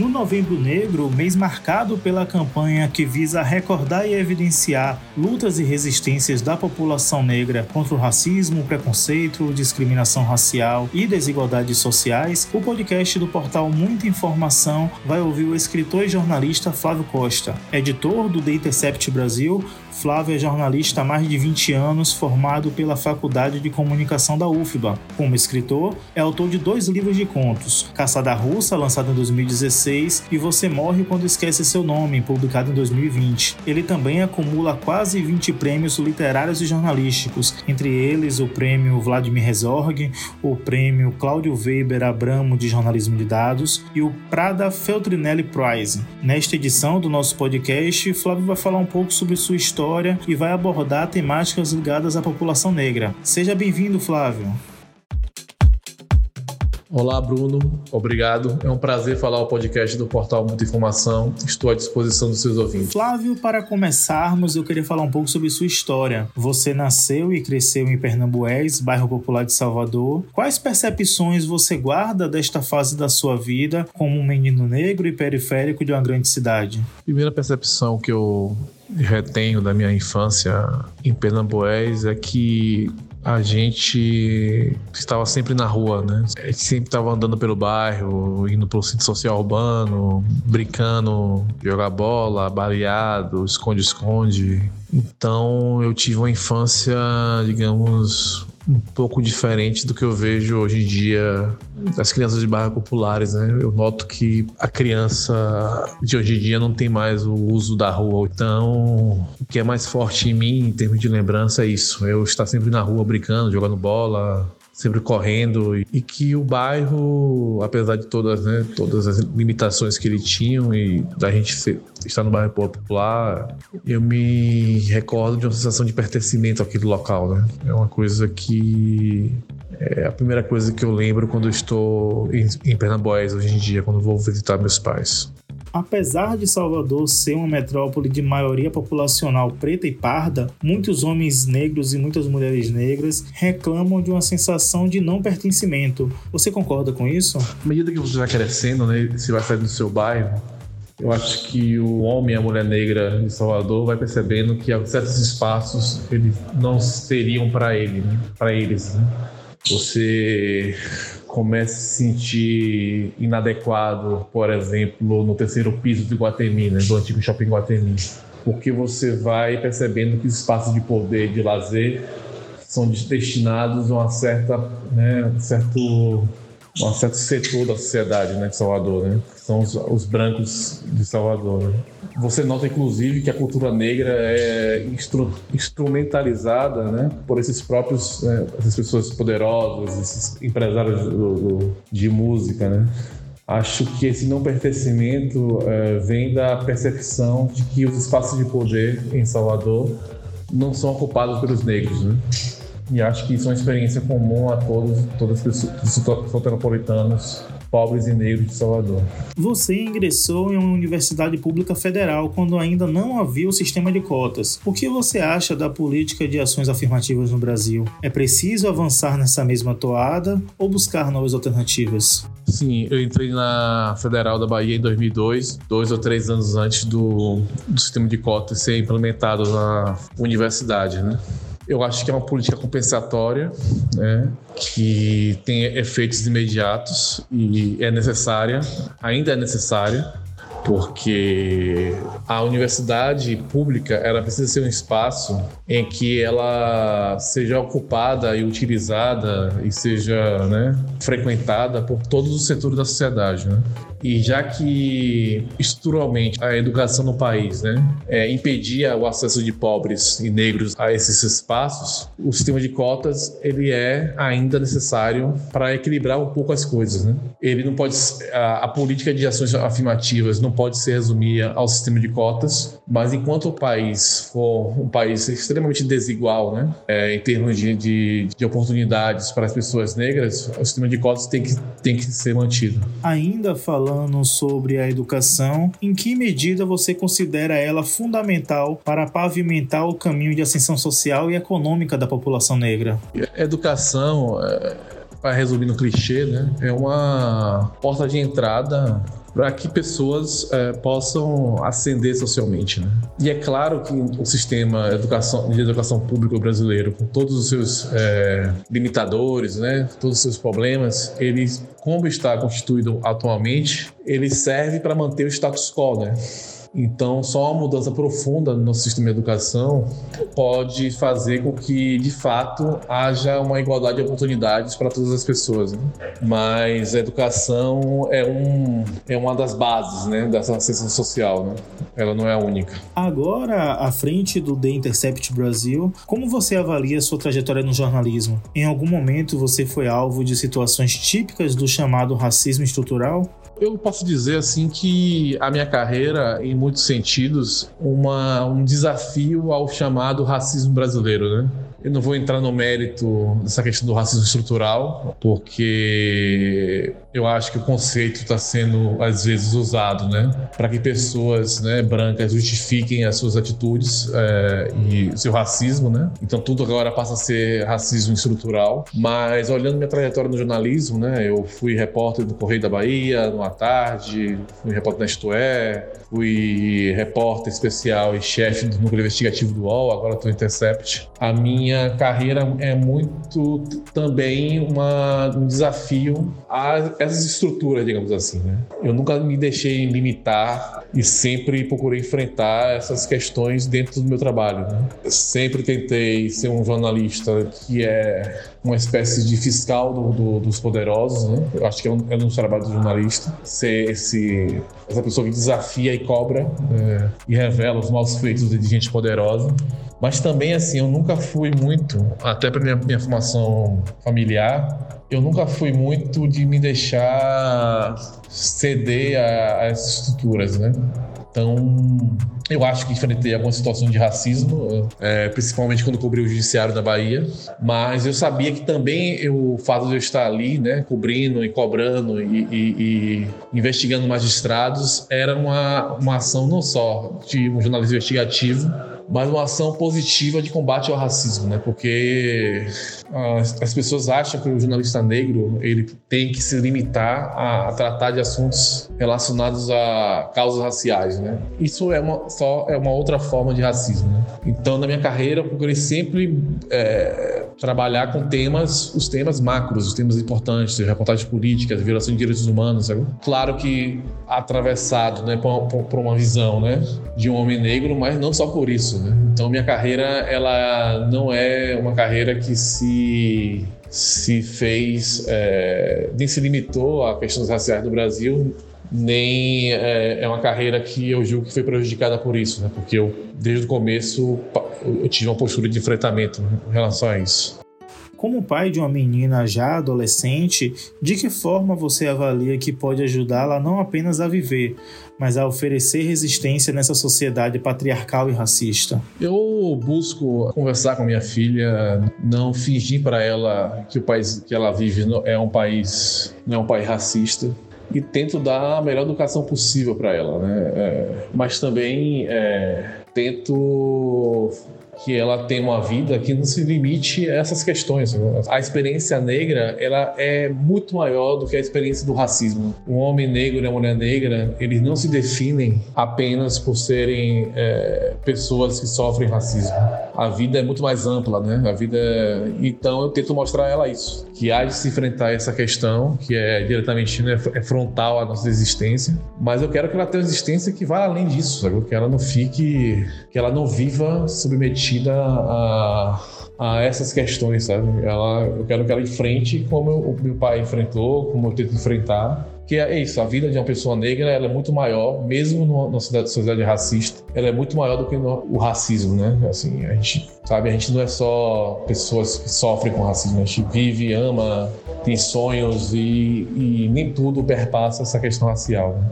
No Novembro Negro, mês marcado pela campanha que visa recordar e evidenciar lutas e resistências da população negra contra o racismo, preconceito, discriminação racial e desigualdades sociais, o podcast do portal Muita Informação vai ouvir o escritor e jornalista Flávio Costa, editor do The Intercept Brasil, Flávio é jornalista há mais de 20 anos, formado pela Faculdade de Comunicação da UFBA. Como escritor, é autor de dois livros de contos: Caçada Russa, lançado em 2016, e Você Morre Quando Esquece Seu Nome, publicado em 2020. Ele também acumula quase 20 prêmios literários e jornalísticos, entre eles o prêmio Vladimir Herzog, o prêmio Cláudio Weber Abramo de Jornalismo de Dados e o Prada Feltrinelli Prize. Nesta edição do nosso podcast, Flávio vai falar um pouco sobre sua história história e vai abordar temáticas ligadas à população negra. Seja bem-vindo, Flávio. Olá, Bruno. Obrigado. É um prazer falar o podcast do Portal Muita Informação. Estou à disposição dos seus ouvintes. Flávio, para começarmos, eu queria falar um pouco sobre sua história. Você nasceu e cresceu em Pernambués, bairro popular de Salvador. Quais percepções você guarda desta fase da sua vida como um menino negro e periférico de uma grande cidade? Primeira percepção que eu retenho da minha infância em Pernambués é que a gente estava sempre na rua, né? A gente sempre estava andando pelo bairro, indo pro centro social urbano, brincando, jogar bola, baleado, esconde-esconde. Então eu tive uma infância, digamos, um pouco diferente do que eu vejo hoje em dia das crianças de bairros populares, né? Eu noto que a criança de hoje em dia não tem mais o uso da rua. Então, o que é mais forte em mim, em termos de lembrança, é isso. Eu estar sempre na rua brincando, jogando bola, sempre correndo e que o bairro, apesar de todas, né, todas as limitações que ele tinha e da gente ser, estar no bairro popular, eu me recordo de uma sensação de pertencimento àquele local, né? É uma coisa que é a primeira coisa que eu lembro quando estou em, em Pernambués hoje em dia, quando vou visitar meus pais. Apesar de Salvador ser uma metrópole de maioria populacional preta e parda, muitos homens negros e muitas mulheres negras reclamam de uma sensação de não pertencimento. Você concorda com isso? À medida que você vai crescendo, né, você vai sair do seu bairro, eu acho que o homem e a mulher negra de Salvador vai percebendo que certos espaços eles não seriam para ele, né? para eles. Né? Você começa a se sentir inadequado, por exemplo, no terceiro piso de Guatemi, né, do antigo shopping Guatemi. Porque você vai percebendo que os espaços de poder, de lazer, são destinados a uma certa, né, um certo, um certo setor da sociedade né, de Salvador, né, são os, os brancos de Salvador. Né. Você nota, inclusive, que a cultura negra é instru instrumentalizada né, por esses próprios, né, essas pessoas poderosas, esses empresários do, do, de música, né? Acho que esse não pertencimento é, vem da percepção de que os espaços de poder em Salvador não são ocupados pelos negros, né? E acho que isso é uma experiência comum a todos, todas os soteropolitanos pobres e negros de Salvador. Você ingressou em uma universidade pública federal quando ainda não havia o sistema de cotas. O que você acha da política de ações afirmativas no Brasil? É preciso avançar nessa mesma toada ou buscar novas alternativas? Sim, eu entrei na Federal da Bahia em 2002, dois ou três anos antes do, do sistema de cotas ser implementado na universidade, né? Eu acho que é uma política compensatória, né, que tem efeitos imediatos e é necessária, ainda é necessária, porque a universidade pública ela precisa ser um espaço em que ela seja ocupada e utilizada e seja né, frequentada por todos os setores da sociedade. Né? E já que estruturalmente a educação no país né, é, impedia o acesso de pobres e negros a esses espaços, o sistema de cotas ele é ainda necessário para equilibrar um pouco as coisas. Né? Ele não pode a, a política de ações afirmativas não pode se resumir ao sistema de cotas, mas enquanto o país for um país extremamente desigual, né, é, em termos de, de, de oportunidades para as pessoas negras, o sistema de cotas tem que, tem que ser mantido. Ainda falando falando sobre a educação, em que medida você considera ela fundamental para pavimentar o caminho de ascensão social e econômica da população negra? Educação, é, para resumir no clichê, né, é uma porta de entrada para que pessoas é, possam ascender socialmente. Né? E é claro que o sistema educação, de educação pública brasileiro, com todos os seus é, limitadores, né, todos os seus problemas, ele, como está constituído atualmente, ele serve para manter o status quo, né? Então, só uma mudança profunda no nosso sistema de educação pode fazer com que, de fato, haja uma igualdade de oportunidades para todas as pessoas. Né? Mas a educação é, um, é uma das bases né, dessa ascensão social. Né? Ela não é a única. Agora, à frente do The Intercept Brasil, como você avalia sua trajetória no jornalismo? Em algum momento você foi alvo de situações típicas do chamado racismo estrutural? Eu posso dizer assim que a minha carreira, em muitos sentidos, uma, um desafio ao chamado racismo brasileiro, né? Eu não vou entrar no mérito dessa questão do racismo estrutural, porque eu acho que o conceito está sendo às vezes usado, né, para que pessoas, né, brancas justifiquem as suas atitudes é, e seu racismo, né. Então tudo agora passa a ser racismo estrutural. Mas olhando minha trajetória no jornalismo, né, eu fui repórter do Correio da Bahia, no Tarde, fui repórter na Isto é, fui repórter especial e chefe do núcleo investigativo do UOL, agora estou Intercept. A minha carreira é muito também uma, um desafio a essas estruturas, digamos assim. Né? Eu nunca me deixei limitar e sempre procurei enfrentar essas questões dentro do meu trabalho. Né? sempre tentei ser um jornalista que é uma espécie de fiscal do, do, dos poderosos. Né? Eu acho que é um, é um trabalho do jornalista ser esse, essa pessoa que desafia e cobra é, e revela os maus feitos de gente poderosa. Mas também, assim, eu nunca fui muito, até para minha, minha formação familiar, eu nunca fui muito de me deixar ceder a, a essas estruturas, né? Então, eu acho que enfrentei alguma situação de racismo, é, principalmente quando cobri o judiciário da Bahia, mas eu sabia que também o fato de eu estar ali, né, cobrindo e cobrando e, e, e investigando magistrados, era uma, uma ação não só de um jornalismo investigativo, mas uma ação positiva de combate ao racismo, né? Porque as, as pessoas acham que o jornalista negro ele tem que se limitar a, a, tratar de assuntos relacionados a causas raciais, né? Isso é uma só é uma outra forma de racismo. Né? Então, na minha carreira, eu procurei sempre é, trabalhar com temas, os temas macros, os temas importantes, reportagens políticas, violação de direitos humanos. Sabe? Claro que atravessado, né, por, por uma visão, né, de um homem negro, mas não só por isso. Né? Então minha carreira ela não é uma carreira que se se fez é, nem se limitou a questões raciais do Brasil nem é, é, uma carreira que eu julgo que foi prejudicada por isso, né? Porque eu desde o começo eu tive uma postura de enfrentamento em relação a isso. Como pai de uma menina já adolescente, de que forma você avalia que pode ajudá-la não apenas a viver, mas a oferecer resistência nessa sociedade patriarcal e racista? Eu busco conversar com minha filha, não fingir para ela que o país que ela vive é um país não é um país racista e tento dar a melhor educação possível para ela, né? É, mas também é, tento que ela tem uma vida que não se limite a essas questões. A experiência negra ela é muito maior do que a experiência do racismo. O homem negro e a mulher negra eles não se definem apenas por serem é, pessoas que sofrem racismo. A vida é muito mais ampla, né? A vida é... então eu tento mostrar a ela isso, que há de se enfrentar essa questão que é diretamente né, é frontal à nossa existência, mas eu quero que ela tenha uma existência que vá além disso, sabe? que ela não fique, que ela não viva submetida a, a essas questões, sabe? Ela, eu quero que ela enfrente como o meu pai enfrentou, como eu tento enfrentar. Que é isso, a vida de uma pessoa negra ela é muito maior, mesmo numa sociedade racista, ela é muito maior do que no, o racismo, né? Assim, a gente sabe, a gente não é só pessoas que sofrem com racismo, a gente vive, ama, tem sonhos e, e nem tudo perpassa essa questão racial. Né?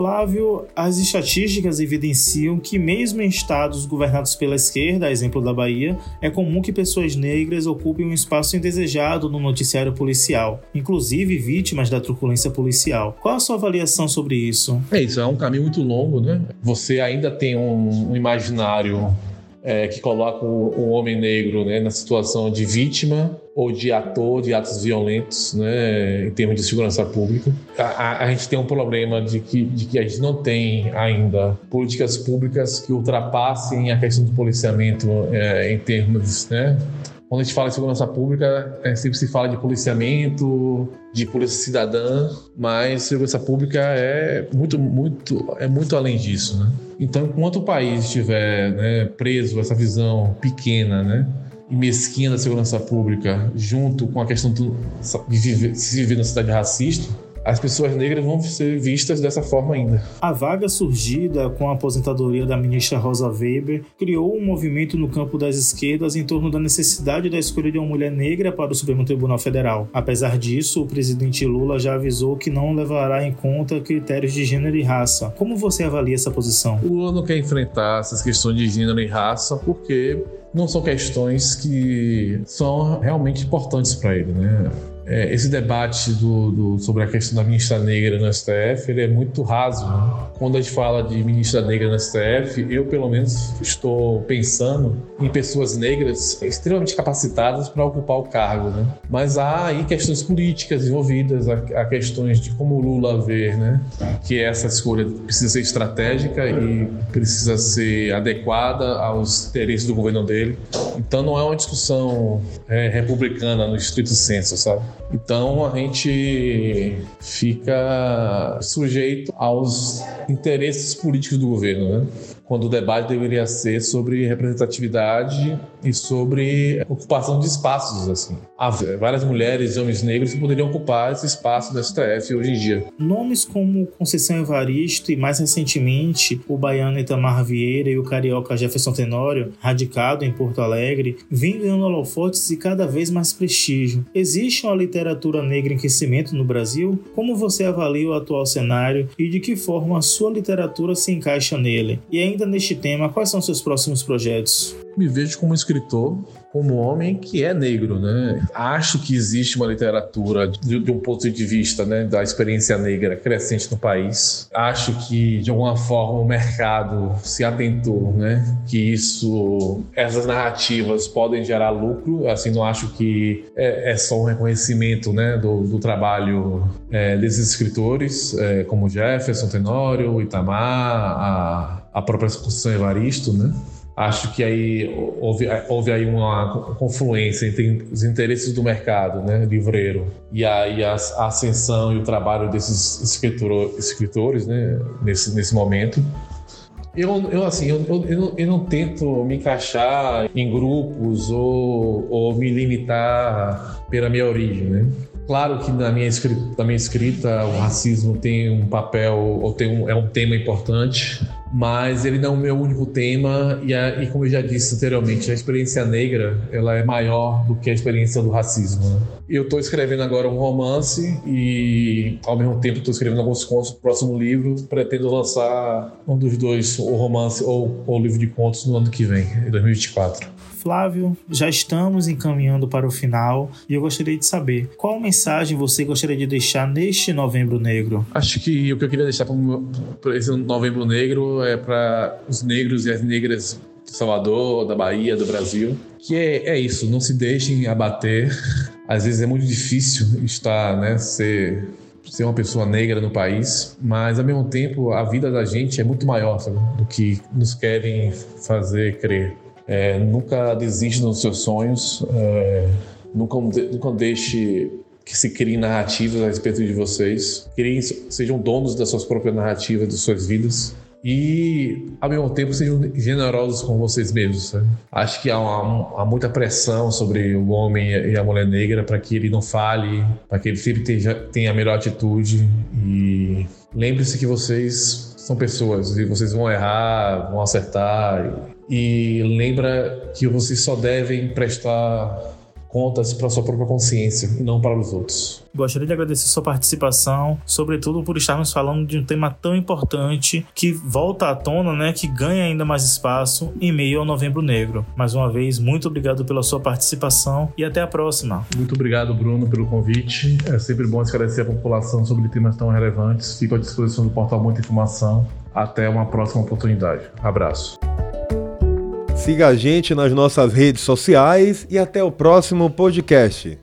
Flávio, as estatísticas evidenciam que, mesmo em estados governados pela esquerda, exemplo da Bahia, é comum que pessoas negras ocupem um espaço indesejado no noticiário policial, inclusive vítimas da truculência policial. Qual a sua avaliação sobre isso? É isso, é um caminho muito longo, né? Você ainda tem um, um imaginário é, que colocam o, o, homem negro né, na situação de vítima ou de ator de atos violentos, né, em termos de segurança pública. A, a, a gente tem um problema de que, de que a gente não tem ainda políticas públicas que ultrapassem a questão do policiamento é, em termos né, quando a gente fala em segurança pública, é, sempre se fala de policiamento, de polícia cidadã, mas segurança pública é muito, muito, é muito além disso, né? Então, enquanto o país estiver né, preso a essa visão pequena, né, e mesquinha da segurança pública, junto com a questão de viver, se viver na cidade racista, as pessoas negras vão ser vistas dessa forma ainda. A vaga surgida com a aposentadoria da ministra Rosa Weber criou um movimento no campo das esquerdas em torno da necessidade da escolha de uma mulher negra para o Supremo Tribunal Federal. Apesar disso, o presidente Lula já avisou que não levará em conta critérios de gênero e raça. Como você avalia essa posição? O Lula não quer enfrentar essas questões de gênero e raça porque não são questões que são realmente importantes para ele, né? É, esse debate do, do, sobre a questão da ministra negra no STF ele é muito raso. Né? Quando a gente fala de ministra negra no STF, eu pelo menos estou pensando em pessoas negras extremamente capacitadas para ocupar o cargo. Né? Mas há aí questões políticas envolvidas, há, há questões de como o Lula vê né? que essa escolha precisa ser estratégica e precisa ser adequada aos interesses do governo dele. Então não é uma discussão é, republicana no estrito senso, sabe? Então a gente fica sujeito aos interesses políticos do governo, né? Quando o debate deveria ser sobre representatividade e sobre ocupação de espaços assim. Há várias mulheres e homens negros que poderiam ocupar esse espaço da STF hoje em dia. Nomes como Conceição Evaristo e mais recentemente o baiano Itamar Vieira e o carioca Jefferson Tenório, radicado em Porto Alegre, vêm ganhando holofotes e cada vez mais prestígio. Existe uma literatura negra em crescimento no Brasil? Como você avalia o atual cenário e de que forma a sua literatura se encaixa nele? E ainda neste tema, quais são seus próximos projetos? Me vejo como escritor, como homem que é negro, né? Acho que existe uma literatura de, de, um ponto de vista, né, da experiência negra crescente no país. Acho que de alguma forma o mercado se atentou, né, que isso, essas narrativas podem gerar lucro. Assim, não acho que é, é só um reconhecimento, né, do, do trabalho é, desses escritores, é, como Jefferson Tenório, Itamar, a, a própria Conceição Evaristo, né? acho que aí houve, houve aí uma confluência entre os interesses do mercado, né, livreiro, e aí a, a ascensão e o trabalho desses escritor, escritores, né, nesse, nesse momento. Eu, eu assim, eu, eu, eu, não, eu, não, tento me encaixar em grupos ou, ou me limitar pela minha origem, né? Claro que na minha, escrita, na minha escrita o racismo tem um papel, ou tem um, é um tema importante, mas ele não é o meu único tema e, e, como eu já disse anteriormente, a experiência negra ela é maior do que a experiência do racismo. Né? Eu estou escrevendo agora um romance e ao mesmo tempo estou escrevendo alguns contos o próximo livro. Pretendo lançar um dos dois, o romance ou o livro de contos no ano que vem, em 2024. Flávio, já estamos encaminhando para o final e eu gostaria de saber qual mensagem você gostaria de deixar neste Novembro Negro. Acho que o que eu queria deixar para esse Novembro Negro é para os negros e as negras de Salvador, da Bahia, do Brasil, que é, é isso, não se deixem abater. Às vezes é muito difícil estar, né, ser ser uma pessoa negra no país, mas ao mesmo tempo a vida da gente é muito maior sabe, do que nos querem fazer crer. É, nunca desista dos seus sonhos, é, nunca, nunca deixe que se criem narrativas a respeito de vocês, criem, sejam donos das suas próprias narrativas, de suas vidas. E ao mesmo tempo sejam generosos com vocês mesmos. Acho que há, uma, há, muita pressão sobre o homem e a mulher negra para que ele não fale, para que ele sempre tenha, tenha a melhor atitude. E lembre-se que vocês são pessoas e vocês vão errar, vão acertar e lembra que vocês só devem prestar contas para sua própria consciência e não para os outros. Gostaria de agradecer sua participação, sobretudo por estarmos falando de um tema tão importante que volta à tona, né, que ganha ainda mais espaço em meio ao Novembro Negro. Mais uma vez, muito obrigado pela sua participação e até a próxima. Muito obrigado, Bruno, pelo convite. É sempre bom esclarecer a população sobre temas tão relevantes. Fico à disposição do portal Muita Informação. Até uma próxima oportunidade. Abraço. Siga a gente nas nossas redes sociais e até o próximo podcast.